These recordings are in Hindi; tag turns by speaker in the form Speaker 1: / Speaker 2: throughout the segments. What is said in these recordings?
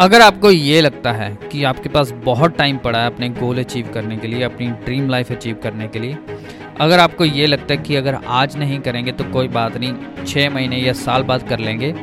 Speaker 1: अगर आपको ये लगता है कि आपके पास बहुत टाइम पड़ा है अपने गोल अचीव करने के लिए, अपनी ड्रीम लाइफ अचीव करने के लिए, अगर आपको ये लगता है कि अगर आज नहीं करेंगे तो कोई बात नहीं छः महीने या साल बाद कर लेंगे।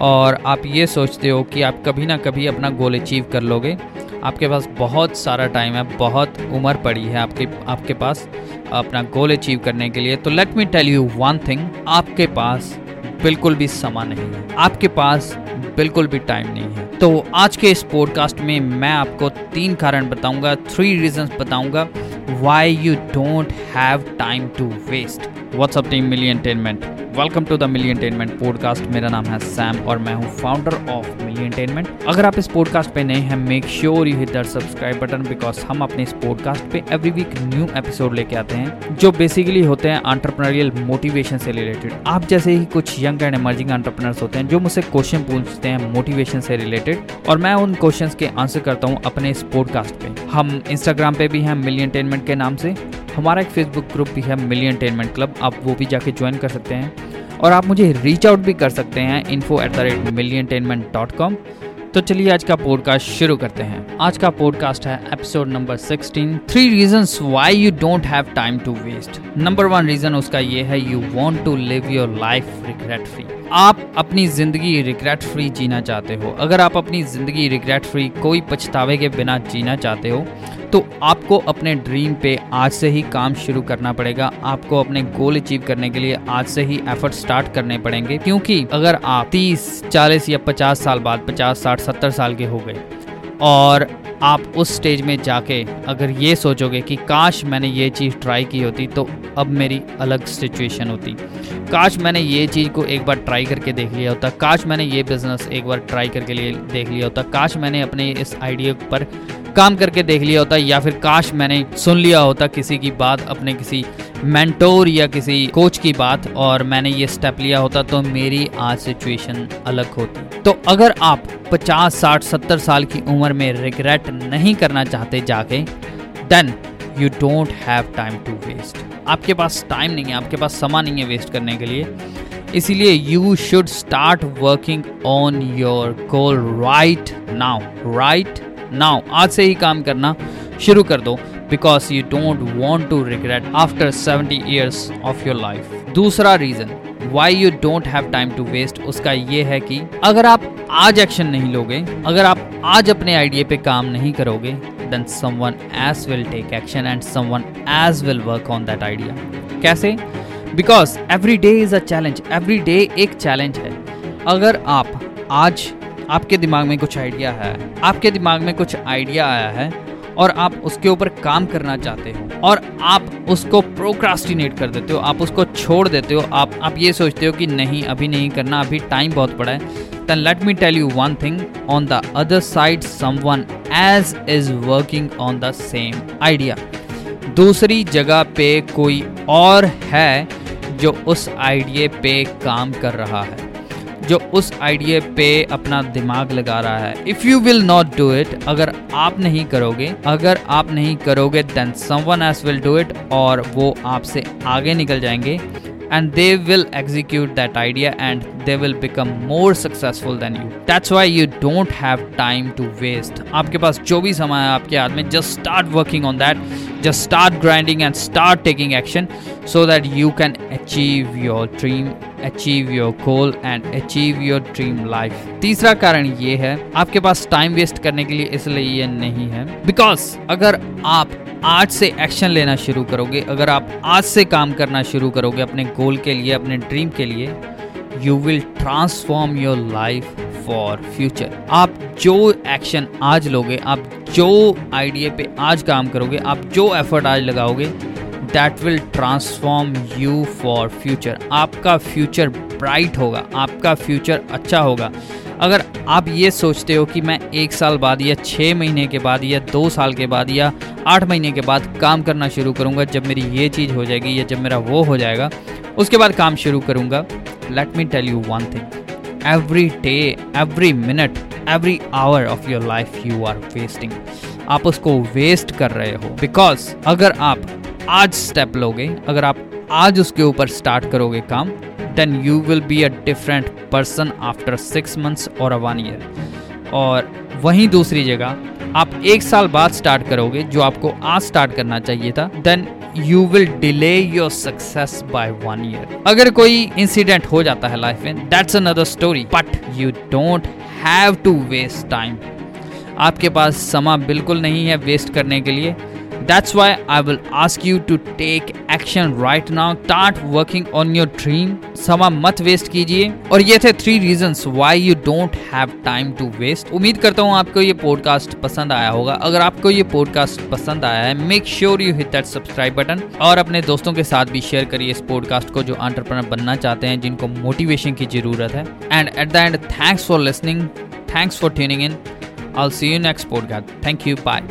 Speaker 1: और आप ये सोचते हो कि आप कभी ना कभी अपना गोल अचीव कर लोगे। आपके पास बहुत सारा टाइम है, बहुत उम्र पड़ी है आपके आपके पास अपना गोल अचीव करने के लिए। तो let me tell you one thing आपके पास बिल्कुल भी समा नहीं है। आपके पास बिल्कुल भी टाइम नहीं है। तो आज के इस पॉडकास्ट में मैं आपको तीन कारण बताऊँगा थ्री रीजंस बताऊँगा why you don't have time to waste what's up team Milliontainment welcome to the Milliontainment podcast मेरा नाम है सैम और मैं हूँ फाउंडर ऑफ़ मिली एंटेनमेंट अगर आप इस पॉडकास्ट पे नए हैं make sure you hit that subscribe button because हम अपने इस पॉडकास्ट पे एवरी वीक न्यू एपिसोड लेके आते हैं, जो बेसिकली होते हैं आंट्रप्रनरियल मोटिवेशन से रिलेटेड आप जैसे ही कुछ यंग एंड एमर्जिंग आंट्रप्रनर्स होते हैं, जो मुझसे क्वेश्चन पूछते हैं मोटिवेशन से रिलेटेड और मैं उन क्वेश्चन के आंसर करता हूँ अपने इस पॉडकास्ट पे। हम इंस्टाग्राम पे भी हैं मिलियन टेनमेंट के नाम से। हमारा एक फेसबुक ग्रुप भी है मिलियन टेनमेंट क्लब आप वो भी जाके ज्वाइन कर सकते हैं। और आप मुझे रीच आउट भी कर सकते हैं info at the rate Milliontainment dot com तो चलिए आज का पॉडकास्ट शुरू करते हैं। आज का पॉडकास्ट है episode number 16 three reasons why you don't have time to waste number one reason उसका ये है you want to live your life regret free आप अपनी ज़िंदगी रिग्रेट फ्री जीना चाहते हो। अगर आप अपनी ज़िंदगी रिग्रेट फ्री कोई पछतावे के बिना जीना चाहते हो तो आपको अपने ड्रीम पे आज से ही काम शुरू करना पड़ेगा। आपको अपने गोल अचीव करने के लिए आज से ही एफर्ट स्टार्ट करने पड़ेंगे क्योंकि अगर आप 30, 40 या 50 साल बाद 50, 60, 70 साल के हो गए और आप उस स्टेज में जाके अगर ये सोचोगे कि काश मैंने ये चीज़ ट्राई की होती तो अब मेरी अलग सिचुएशन होती। काश मैंने ये चीज़ को एक बार ट्राई करके देख लिया होता काश मैंने ये बिज़नेस एक बार ट्राई करके लिए देख लिया होता काश मैंने अपने इस आइडिया पर काम करके देख लिया होता या फिर काश मैंने सुन लिया होता किसी की बात अपने किसी मेंटोर या किसी कोच की बात और मैंने ये स्टेप लिया होता तो मेरी आज सिचुएशन अलग होती। तो अगर आप 50, 60, 70 साल की उम्र में रिग्रेट नहीं करना चाहते जाके then you don't have time to waste आपके पास टाइम नहीं है, आपके पास समय नहीं है वेस्ट करने के लिए। इसीलिए you should start working on your goal right now right now आज से ही काम करना शुरू कर दो because you don't want to regret after seventy years of your life दूसरा reason why you don't have time to waste उसका ये है कि अगर आप आज एक्शन नहीं लोगे, अगर आप आज अपने आइडिया पे काम नहीं करोगे then someone else will take action and someone else will work on that idea कैसे? Because every day is a challenge every day एक चैलेंज है। अगर आप आज, आपके दिमाग में कुछ आइडिया है, आपके दिमाग में कुछ आइडिया आया है और आप उसके ऊपर काम करना चाहते हो और आप उसको प्रोक्रास्टिनेट कर देते हो, आप उसको छोड़ देते हो, आप आप ये सोचते हो कि नहीं, अभी नहीं करना, अभी टाइम बहुत पड़ा है। Then let me tell you one thing, on the other side, someone else is working on the same idea दूसरी जगह पे कोई और है जो उस आइडिया पे काम कर रहा है। जो उस आइडिया पे अपना दिमाग लगा रहा है if you will not do it अगर आप नहीं करोगे अगर आप नहीं करोगे then someone else will do it और वो आपसे आगे निकल जाएँगे and they will execute that idea and they will become more successful than you that's why you don't have time to waste आपके पास जो भी समय है आपके हाथ में just start working on that just start grinding and start taking action so that you can achieve your dream achieve your goal and achieve your dream life. तीसरा कारण ये है, आपके पास टाइम वेस्ट करने के लिए इसलिए ये नहीं है बिकॉज़ अगर आप आज से एक्शन लेना शुरू करोगे, अगर आप आज से काम करना शुरू करोगे अपने गोल के लिए, अपने ड्रीम के लिए you will transform your life for future आप जो एक्शन आज लोगे, आप जो आइडिया पे आज काम करोगे, आप जो एफर्ट आज लगाओगे that will transform you for future आपका फ्यूचर ब्राइट होगा, आपका फ्यूचर अच्छा होगा। अगर आप ये सोचते हो कि मैं एक साल बाद या छः महीने के बाद या दो साल के बाद या आठ महीने के बाद काम करना शुरू करूँगा, जब मेरी ये चीज़ हो जाएगी या जब मेरा वो हो जाएगा, उसके बाद काम शुरू करूँगा। Let me tell you one thing every day every minute every hour of your life you are wasting आप उसको वेस्ट कर रहे हो। बिकॉज़ अगर आप आज स्टेप लोगे। अगर आप आज उसके ऊपर स्टार्ट करोगे काम then you will be a different person after six months और अ वन ईयर और वहीं दूसरी जगह, आप एक साल बाद स्टार्ट करोगे, जो आपको आज स्टार्ट करना चाहिए था then you will delay your success by one year अगर कोई इंसिडेंट हो जाता है लाइफ में that's another story but you don't have to waste time आपके पास समा बिल्कुल नहीं है वेस्ट करने के लिए। That's why I will ask you to take action right now. Start working on your dream. समा मत वेस्ट कीजिए और ये थे three reasons why you don't have time to waste. उम्मीद करता हूँ आपको ये पॉडकास्ट पसंद आया होगा अगर आपको ये पॉडकास्ट पसंद आया है make sure you hit that subscribe button और अपने दोस्तों के साथ भी शेयर करिए इस पॉडकास्ट को जो एंटरप्रेन्योर बनना चाहते हैं जिनको मोटिवेशन की ज़रूरत है and at the end thanks for listening thanks for tuning in I'll see you next podcast. Thank you. Bye.